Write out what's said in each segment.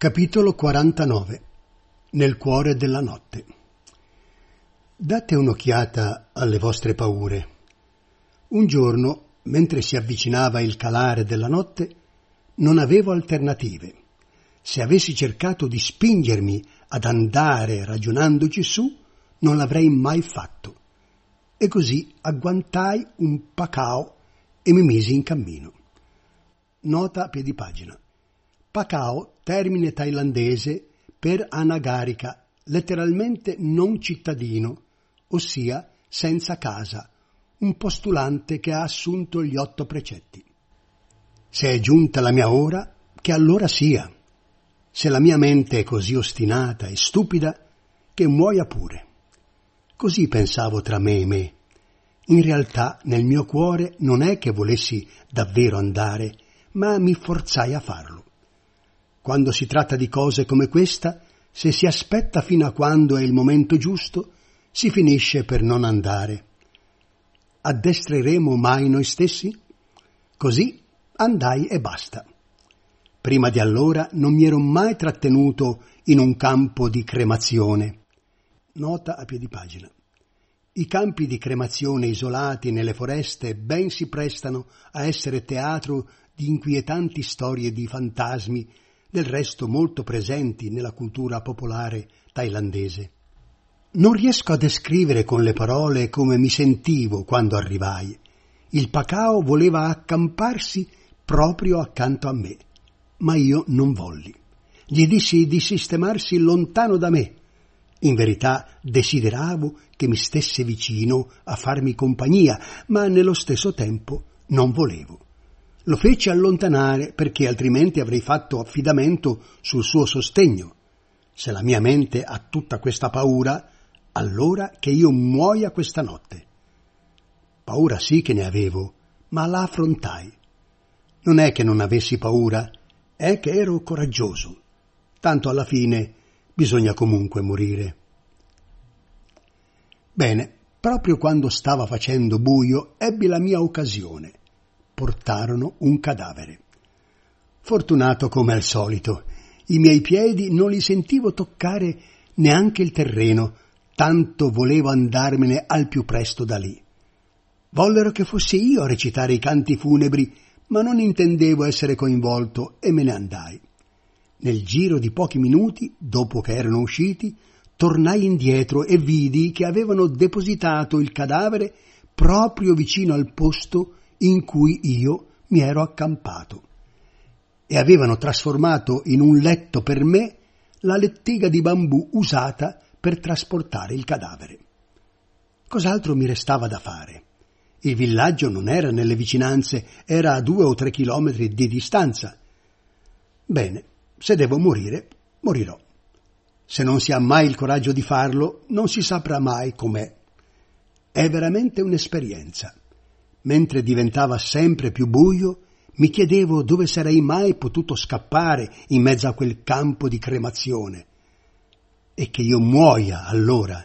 Capitolo 49 Nel cuore della notte Date un'occhiata alle vostre paure. Un giorno, mentre si avvicinava il calare della notte, non avevo alternative. Se avessi cercato di spingermi ad andare ragionandoci su, non l'avrei mai fatto. E così agguantai un pacao e mi misi in cammino. Nota a piedi pagina. Pacao, termine thailandese per anagarika, letteralmente non cittadino, ossia senza casa, un postulante che ha assunto gli otto precetti. Se è giunta la mia ora, che allora sia. Se la mia mente è così ostinata e stupida, che muoia pure. Così pensavo tra me e me. In realtà nel mio cuore non è che volessi davvero andare, ma mi forzai a farlo. Quando si tratta di cose come questa, se si aspetta fino a quando è il momento giusto, si finisce per non andare. Addestreremo mai noi stessi? Così andai e basta. Prima di allora non mi ero mai trattenuto in un campo di cremazione. Nota a piedi pagina. I campi di cremazione isolati nelle foreste ben si prestano a essere teatro di inquietanti storie di fantasmi del resto molto presenti nella cultura popolare thailandese. Non riesco a descrivere con le parole come mi sentivo quando arrivai. Il Pacao voleva accamparsi proprio accanto a me, ma io non volli. Gli dissi di sistemarsi lontano da me. In verità desideravo che mi stesse vicino a farmi compagnia, ma nello stesso tempo non volevo. Lo feci allontanare perché altrimenti avrei fatto affidamento sul suo sostegno. Se la mia mente ha tutta questa paura, allora che io muoia questa notte. Paura sì che ne avevo, ma la affrontai. Non è che non avessi paura, è che ero coraggioso. Tanto alla fine bisogna comunque morire. Bene, proprio quando stava facendo buio ebbi la mia occasione portarono un cadavere. Fortunato come al solito, i miei piedi non li sentivo toccare neanche il terreno, tanto volevo andarmene al più presto da lì. Vollero che fossi io a recitare i canti funebri, ma non intendevo essere coinvolto e me ne andai. Nel giro di pochi minuti, dopo che erano usciti, tornai indietro e vidi che avevano depositato il cadavere proprio vicino al posto in cui io mi ero accampato e avevano trasformato in un letto per me la lettiga di bambù usata per trasportare il cadavere. Cos'altro mi restava da fare? Il villaggio non era nelle vicinanze, era a due o tre chilometri di distanza. Bene, se devo morire, morirò. Se non si ha mai il coraggio di farlo, non si saprà mai com'è. È veramente un'esperienza. Mentre diventava sempre più buio, mi chiedevo dove sarei mai potuto scappare in mezzo a quel campo di cremazione. E che io muoia allora.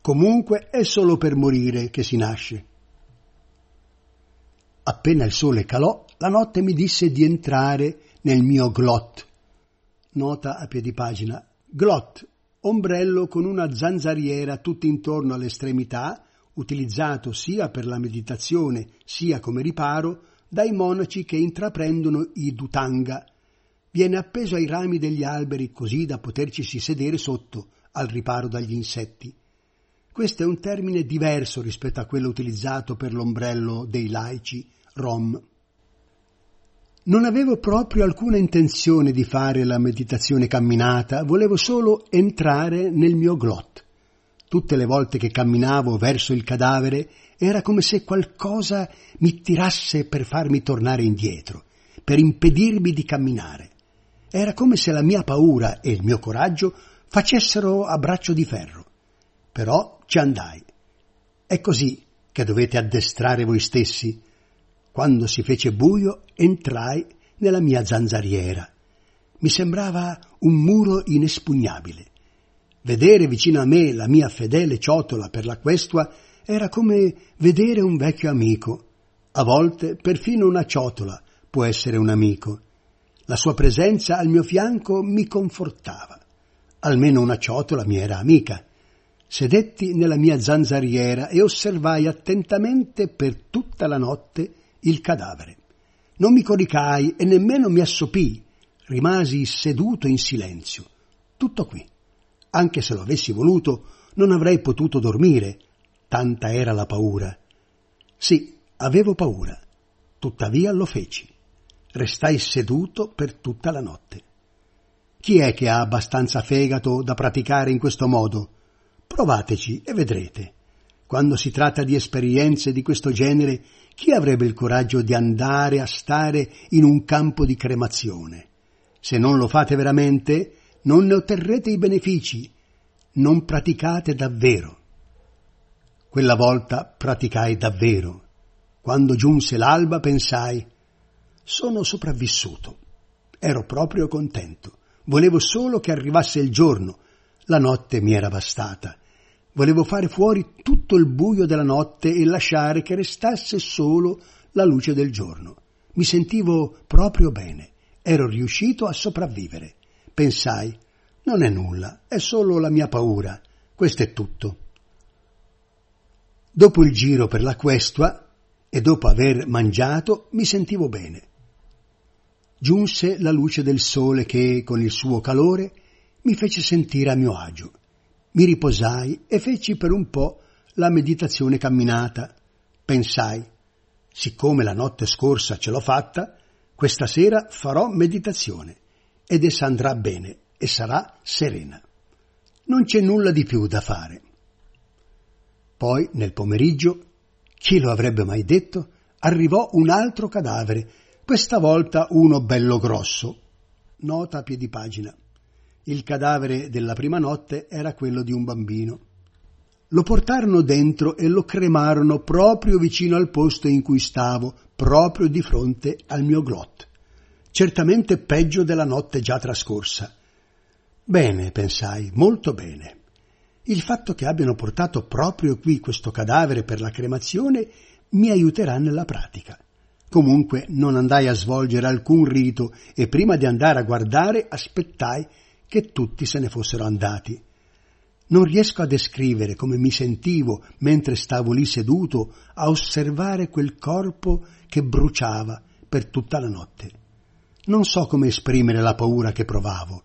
Comunque è solo per morire che si nasce. Appena il sole calò, la notte mi disse di entrare nel mio glot. Nota a piedi pagina. Glot, ombrello con una zanzariera tutto intorno all'estremità, utilizzato sia per la meditazione sia come riparo dai monaci che intraprendono i dutanga. Viene appeso ai rami degli alberi così da potercisi sedere sotto al riparo dagli insetti. Questo è un termine diverso rispetto a quello utilizzato per l'ombrello dei laici, rom. Non avevo proprio alcuna intenzione di fare la meditazione camminata, volevo solo entrare nel mio glot. Tutte le volte che camminavo verso il cadavere era come se qualcosa mi tirasse per farmi tornare indietro, per impedirmi di camminare. Era come se la mia paura e il mio coraggio facessero a braccio di ferro. Però ci andai. È così che dovete addestrare voi stessi. Quando si fece buio entrai nella mia zanzariera. Mi sembrava un muro inespugnabile. Vedere vicino a me la mia fedele ciotola per la questua era come vedere un vecchio amico. A volte perfino una ciotola può essere un amico. La sua presenza al mio fianco mi confortava. Almeno una ciotola mi era amica. Sedetti nella mia zanzariera e osservai attentamente per tutta la notte il cadavere. Non mi coricai e nemmeno mi assopii. Rimasi seduto in silenzio. Tutto qui. Anche se lo avessi voluto, non avrei potuto dormire, tanta era la paura. Sì, avevo paura, tuttavia lo feci. Restai seduto per tutta la notte. Chi è che ha abbastanza fegato da praticare in questo modo? Provateci e vedrete. Quando si tratta di esperienze di questo genere, chi avrebbe il coraggio di andare a stare in un campo di cremazione? Se non lo fate veramente, non ne otterrete i benefici, non praticate davvero. Quella volta praticai davvero. Quando giunse l'alba pensai, sono sopravvissuto. Ero proprio contento. Volevo solo che arrivasse il giorno. La notte mi era bastata. Volevo fare fuori tutto il buio della notte e lasciare che restasse solo la luce del giorno. Mi sentivo proprio bene. Ero riuscito a sopravvivere. Pensai, non è nulla, è solo la mia paura. Questo è tutto. Dopo il giro per la questua e dopo aver mangiato mi sentivo bene. Giunse la luce del sole che, con il suo calore, mi fece sentire a mio agio. Mi riposai e feci per un po' la meditazione camminata. Pensai, siccome la notte scorsa ce l'ho fatta, questa sera farò meditazione ed essa andrà bene e sarà serena. Non c'è nulla di più da fare. Poi, nel pomeriggio, chi lo avrebbe mai detto, arrivò un altro cadavere, questa volta uno bello grosso. Nota a piedi pagina. Il cadavere della prima notte era quello di un bambino. Lo portarono dentro e lo cremarono proprio vicino al posto in cui stavo, proprio di fronte al mio glot. Certamente peggio della notte già trascorsa. Bene, pensai, molto bene. Il fatto che abbiano portato proprio qui questo cadavere per la cremazione mi aiuterà nella pratica. Comunque non andai a svolgere alcun rito e prima di andare a guardare aspettai che tutti se ne fossero andati. Non riesco a descrivere come mi sentivo mentre stavo lì seduto a osservare quel corpo che bruciava per tutta la notte. Non so come esprimere la paura che provavo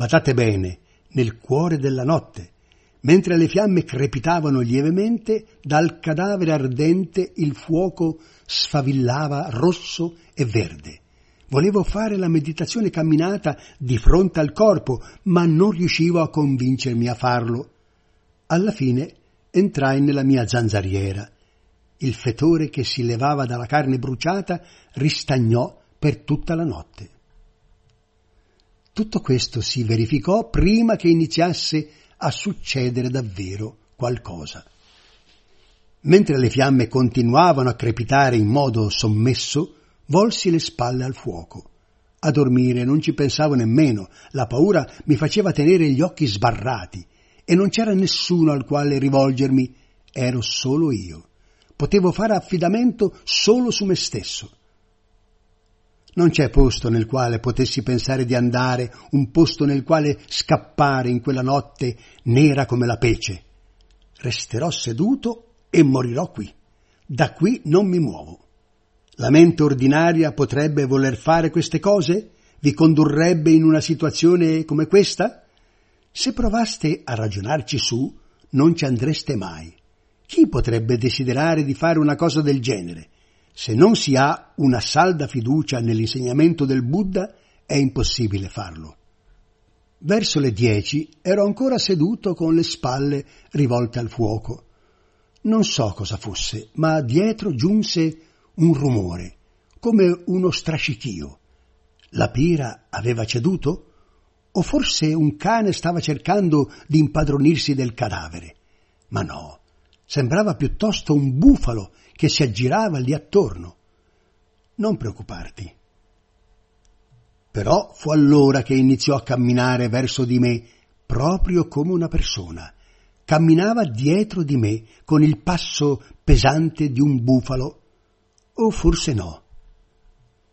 badate bene, nel cuore della notte, mentre le fiamme crepitavano lievemente, dal cadavere ardente il fuoco sfavillava rosso e verde. Volevo fare la meditazione camminata di fronte al corpo, ma non riuscivo a convincermi a farlo. Alla fine entrai nella mia zanzariera. Il fetore che si levava dalla carne bruciata ristagnò per tutta la notte. Tutto questo si verificò prima che iniziasse a succedere davvero qualcosa. Mentre le fiamme continuavano a crepitare in modo sommesso, volsi le spalle al fuoco. A dormire non ci pensavo nemmeno, la paura mi faceva tenere gli occhi sbarrati e non c'era nessuno al quale rivolgermi, ero solo io. Potevo fare affidamento solo su me stesso. Non c'è posto nel quale potessi pensare di andare, un posto nel quale scappare in quella notte nera come la pece. Resterò seduto e morirò qui. Da qui non mi muovo. La mente ordinaria potrebbe voler fare queste cose? Vi condurrebbe in una situazione come questa? Se provaste a ragionarci su, non ci andreste mai. Chi potrebbe desiderare di fare una cosa del genere? Se non si ha una salda fiducia nell'insegnamento del Buddha, è impossibile farlo. Verso le dieci ero ancora seduto con le spalle rivolte al fuoco. Non so cosa fosse, ma dietro giunse un rumore, come uno strascichio. La pira aveva ceduto? O forse un cane stava cercando di impadronirsi del cadavere? Ma no, sembrava piuttosto un bufalo che si aggirava lì attorno. Non preoccuparti. Però fu allora che iniziò a camminare verso di me, proprio come una persona. Camminava dietro di me con il passo pesante di un bufalo. O forse no.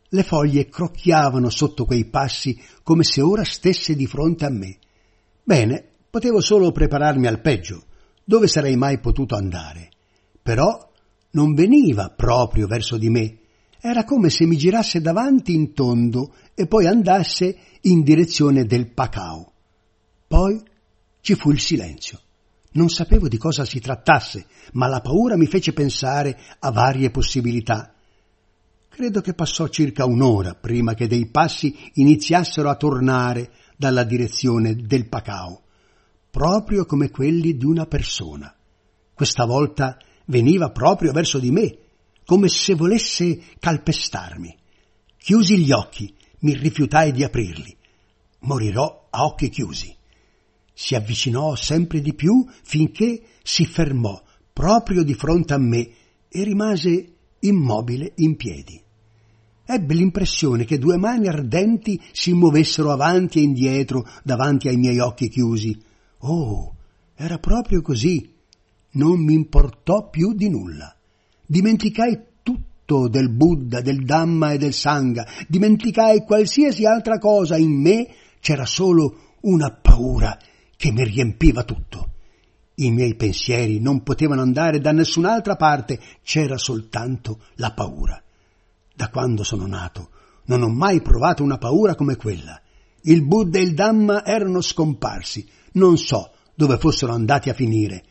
Le foglie crocchiavano sotto quei passi come se ora stesse di fronte a me. Bene, potevo solo prepararmi al peggio. Dove sarei mai potuto andare? Però non veniva proprio verso di me. Era come se mi girasse davanti in tondo e poi andasse in direzione del Pacao. Poi ci fu il silenzio. Non sapevo di cosa si trattasse, ma la paura mi fece pensare a varie possibilità. Credo che passò circa un'ora prima che dei passi iniziassero a tornare dalla direzione del Pacao, proprio come quelli di una persona. Questa volta veniva proprio verso di me, come se volesse calpestarmi. Chiusi gli occhi, mi rifiutai di aprirli. Morirò a occhi chiusi. Si avvicinò sempre di più finché si fermò proprio di fronte a me e rimase immobile in piedi. Ebbe l'impressione che due mani ardenti si muovessero avanti e indietro davanti ai miei occhi chiusi. Oh, era proprio così. Non mi importò più di nulla. Dimenticai tutto del Buddha, del Dhamma e del Sangha, dimenticai qualsiasi altra cosa, in me c'era solo una paura che mi riempiva tutto. I miei pensieri non potevano andare da nessun'altra parte, c'era soltanto la paura. Da quando sono nato non ho mai provato una paura come quella. Il Buddha e il Dhamma erano scomparsi, non so dove fossero andati a finire.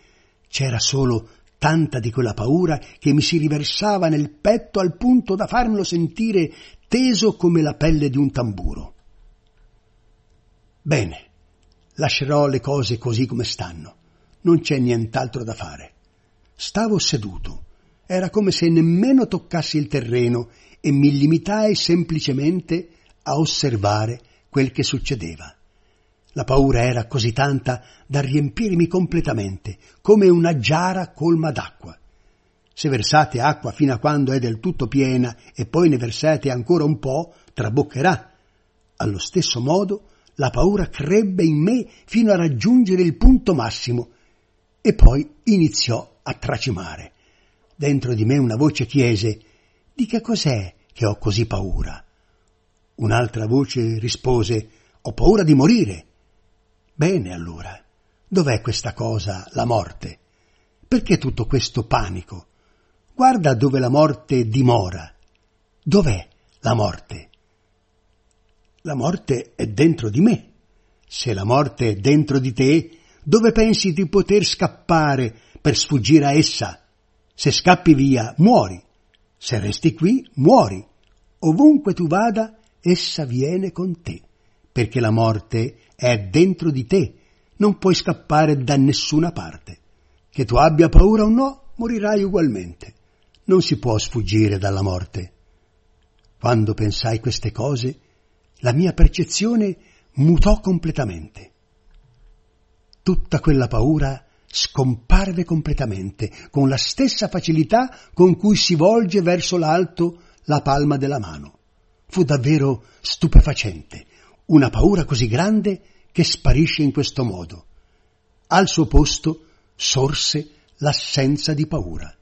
C'era solo tanta di quella paura che mi si riversava nel petto al punto da farmelo sentire teso come la pelle di un tamburo. Bene, lascerò le cose così come stanno. Non c'è nient'altro da fare. Stavo seduto. Era come se nemmeno toccassi il terreno e mi limitai semplicemente a osservare quel che succedeva. La paura era così tanta da riempirmi completamente, come una giara colma d'acqua. Se versate acqua fino a quando è del tutto piena e poi ne versate ancora un po', traboccherà. Allo stesso modo la paura crebbe in me fino a raggiungere il punto massimo e poi iniziò a tracimare. Dentro di me una voce chiese Di che cos'è che ho così paura? Un'altra voce rispose Ho paura di morire. Bene allora, dov'è questa cosa, la morte? Perché tutto questo panico? Guarda dove la morte dimora. Dov'è la morte? La morte è dentro di me. Se la morte è dentro di te, dove pensi di poter scappare per sfuggire a essa? Se scappi via, muori. Se resti qui, muori. Ovunque tu vada, essa viene con te, perché la morte è dentro di te, non puoi scappare da nessuna parte. Che tu abbia paura o no, morirai ugualmente. Non si può sfuggire dalla morte. Quando pensai queste cose, la mia percezione mutò completamente. Tutta quella paura scomparve completamente, con la stessa facilità con cui si volge verso l'alto la palma della mano. Fu davvero stupefacente, una paura così grande che sparisce in questo modo. Al suo posto sorse l'assenza di paura.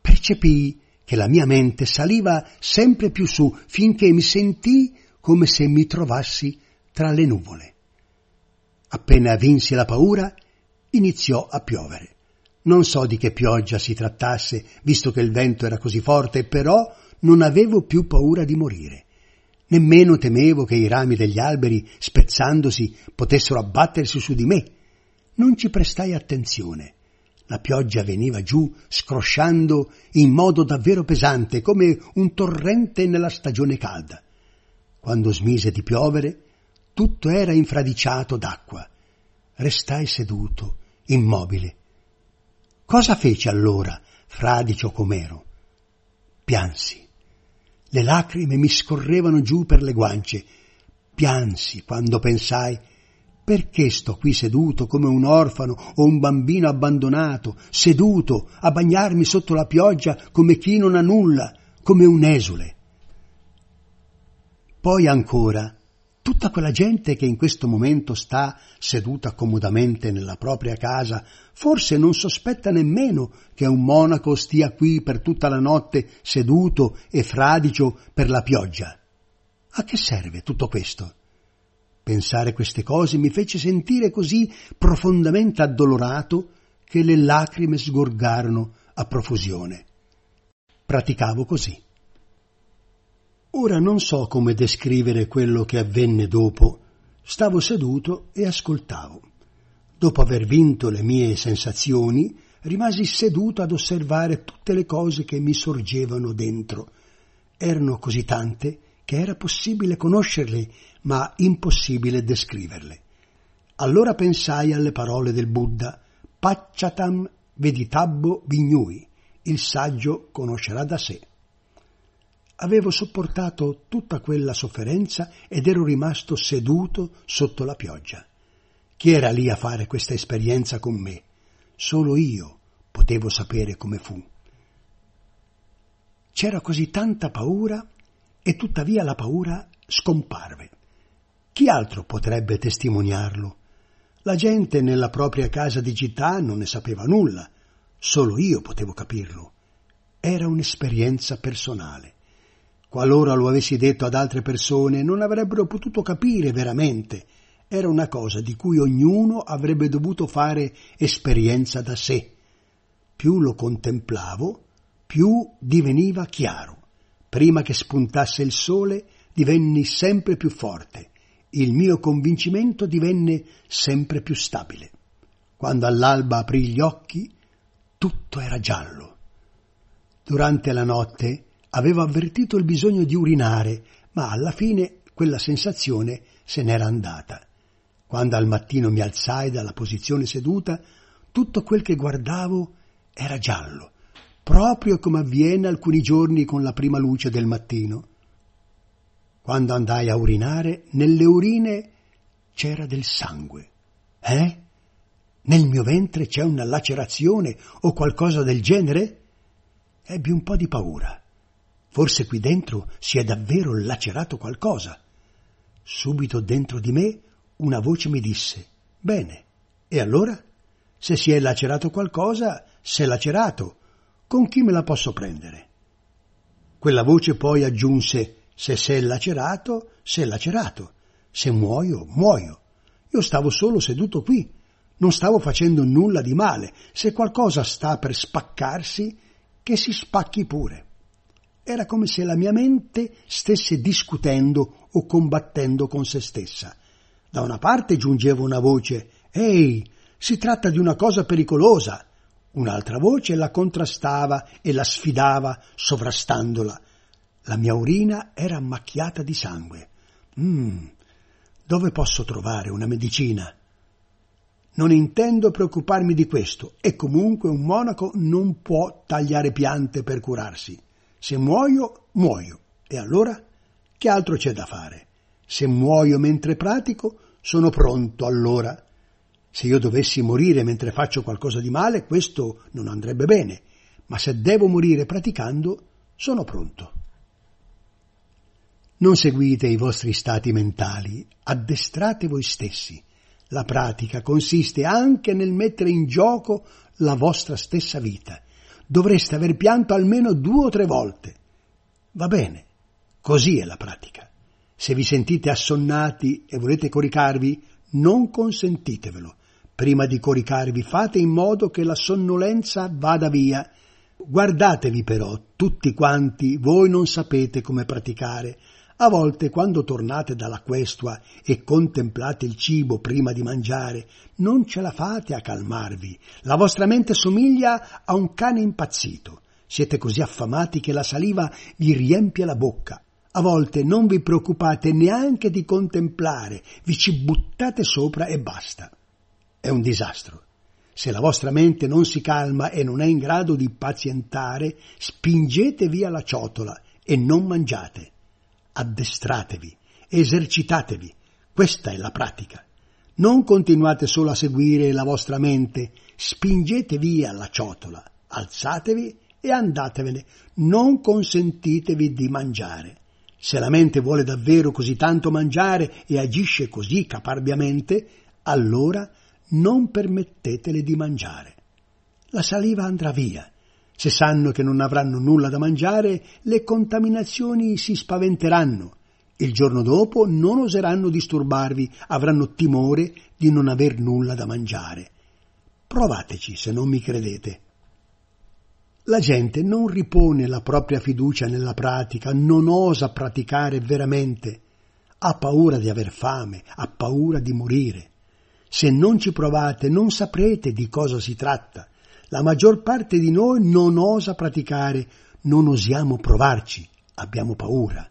Percepii che la mia mente saliva sempre più su finché mi sentii come se mi trovassi tra le nuvole. Appena vinsi la paura, iniziò a piovere. Non so di che pioggia si trattasse, visto che il vento era così forte, però non avevo più paura di morire. Nemmeno temevo che i rami degli alberi, spezzandosi, potessero abbattersi su di me. Non ci prestai attenzione. La pioggia veniva giù scrosciando in modo davvero pesante, come un torrente nella stagione calda. Quando smise di piovere, tutto era infradiciato d'acqua. Restai seduto, immobile. Cosa feci allora, fradicio com'ero? Piansi. Le lacrime mi scorrevano giù per le guance. Piansi quando pensai perché sto qui seduto come un orfano o un bambino abbandonato, seduto a bagnarmi sotto la pioggia come chi non ha nulla, come un esule. Poi ancora Tutta quella gente che in questo momento sta seduta comodamente nella propria casa, forse non sospetta nemmeno che un monaco stia qui per tutta la notte seduto e fradicio per la pioggia. A che serve tutto questo? Pensare queste cose mi fece sentire così profondamente addolorato che le lacrime sgorgarono a profusione. Praticavo così. Ora non so come descrivere quello che avvenne dopo. Stavo seduto e ascoltavo. Dopo aver vinto le mie sensazioni, rimasi seduto ad osservare tutte le cose che mi sorgevano dentro. Erano così tante che era possibile conoscerle, ma impossibile descriverle. Allora pensai alle parole del Buddha, Pacciatam veditabbo vignui, il saggio conoscerà da sé. Avevo sopportato tutta quella sofferenza ed ero rimasto seduto sotto la pioggia. Chi era lì a fare questa esperienza con me? Solo io potevo sapere come fu. C'era così tanta paura e tuttavia la paura scomparve. Chi altro potrebbe testimoniarlo? La gente nella propria casa di città non ne sapeva nulla, solo io potevo capirlo. Era un'esperienza personale. Qualora lo avessi detto ad altre persone, non avrebbero potuto capire veramente. Era una cosa di cui ognuno avrebbe dovuto fare esperienza da sé. Più lo contemplavo, più diveniva chiaro. Prima che spuntasse il sole, divenni sempre più forte. Il mio convincimento divenne sempre più stabile. Quando all'alba aprì gli occhi, tutto era giallo. Durante la notte Avevo avvertito il bisogno di urinare, ma alla fine quella sensazione se n'era andata. Quando al mattino mi alzai dalla posizione seduta, tutto quel che guardavo era giallo, proprio come avviene alcuni giorni con la prima luce del mattino. Quando andai a urinare, nelle urine c'era del sangue. Eh? Nel mio ventre c'è una lacerazione o qualcosa del genere? Ebbi un po' di paura. Forse qui dentro si è davvero lacerato qualcosa. Subito dentro di me una voce mi disse Bene, e allora? Se si è lacerato qualcosa, si è lacerato. Con chi me la posso prendere? Quella voce poi aggiunse Se si è lacerato, si è lacerato. Se muoio, muoio. Io stavo solo seduto qui. Non stavo facendo nulla di male. Se qualcosa sta per spaccarsi, che si spacchi pure. Era come se la mia mente stesse discutendo o combattendo con se stessa. Da una parte giungeva una voce Ehi, si tratta di una cosa pericolosa. Un'altra voce la contrastava e la sfidava, sovrastandola. La mia urina era macchiata di sangue. Mmm, dove posso trovare una medicina? Non intendo preoccuparmi di questo e comunque un monaco non può tagliare piante per curarsi. Se muoio, muoio. E allora? Che altro c'è da fare? Se muoio mentre pratico, sono pronto allora. Se io dovessi morire mentre faccio qualcosa di male, questo non andrebbe bene, ma se devo morire praticando, sono pronto. Non seguite i vostri stati mentali, addestrate voi stessi. La pratica consiste anche nel mettere in gioco la vostra stessa vita dovreste aver pianto almeno due o tre volte. Va bene, così è la pratica. Se vi sentite assonnati e volete coricarvi, non consentitevelo. Prima di coricarvi fate in modo che la sonnolenza vada via. Guardatevi però, tutti quanti, voi non sapete come praticare, a volte, quando tornate dalla questua e contemplate il cibo prima di mangiare, non ce la fate a calmarvi. La vostra mente somiglia a un cane impazzito. Siete così affamati che la saliva vi riempie la bocca. A volte non vi preoccupate neanche di contemplare, vi ci buttate sopra e basta. È un disastro. Se la vostra mente non si calma e non è in grado di pazientare, spingete via la ciotola e non mangiate addestratevi, esercitatevi, questa è la pratica. Non continuate solo a seguire la vostra mente, spingete via la ciotola, alzatevi e andatevene, non consentitevi di mangiare. Se la mente vuole davvero così tanto mangiare e agisce così caparbiamente, allora non permettetele di mangiare. La saliva andrà via. Se sanno che non avranno nulla da mangiare, le contaminazioni si spaventeranno. Il giorno dopo non oseranno disturbarvi, avranno timore di non aver nulla da mangiare. Provateci se non mi credete. La gente non ripone la propria fiducia nella pratica, non osa praticare veramente, ha paura di aver fame, ha paura di morire. Se non ci provate non saprete di cosa si tratta. La maggior parte di noi non osa praticare, non osiamo provarci, abbiamo paura.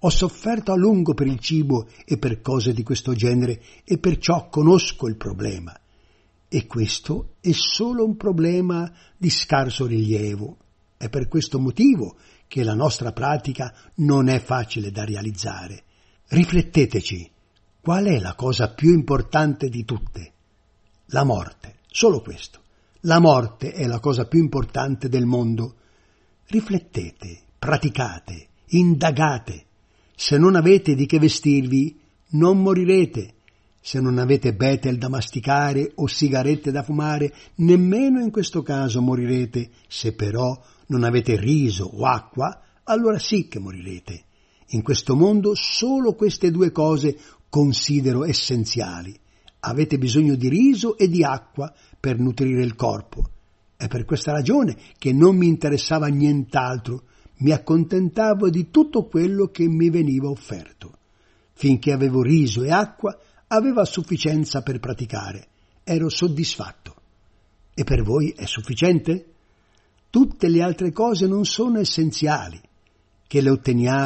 Ho sofferto a lungo per il cibo e per cose di questo genere e perciò conosco il problema. E questo è solo un problema di scarso rilievo. È per questo motivo che la nostra pratica non è facile da realizzare. Rifletteteci, qual è la cosa più importante di tutte? La morte, solo questo. La morte è la cosa più importante del mondo. Riflettete, praticate, indagate. Se non avete di che vestirvi, non morirete se non avete betel da masticare o sigarette da fumare, nemmeno in questo caso morirete. Se però non avete riso o acqua, allora sì che morirete. In questo mondo solo queste due cose considero essenziali. Avete bisogno di riso e di acqua per nutrire il corpo. È per questa ragione che non mi interessava nient'altro, mi accontentavo di tutto quello che mi veniva offerto. Finché avevo riso e acqua, aveva sufficienza per praticare. Ero soddisfatto. E per voi è sufficiente? Tutte le altre cose non sono essenziali. Che le otteniate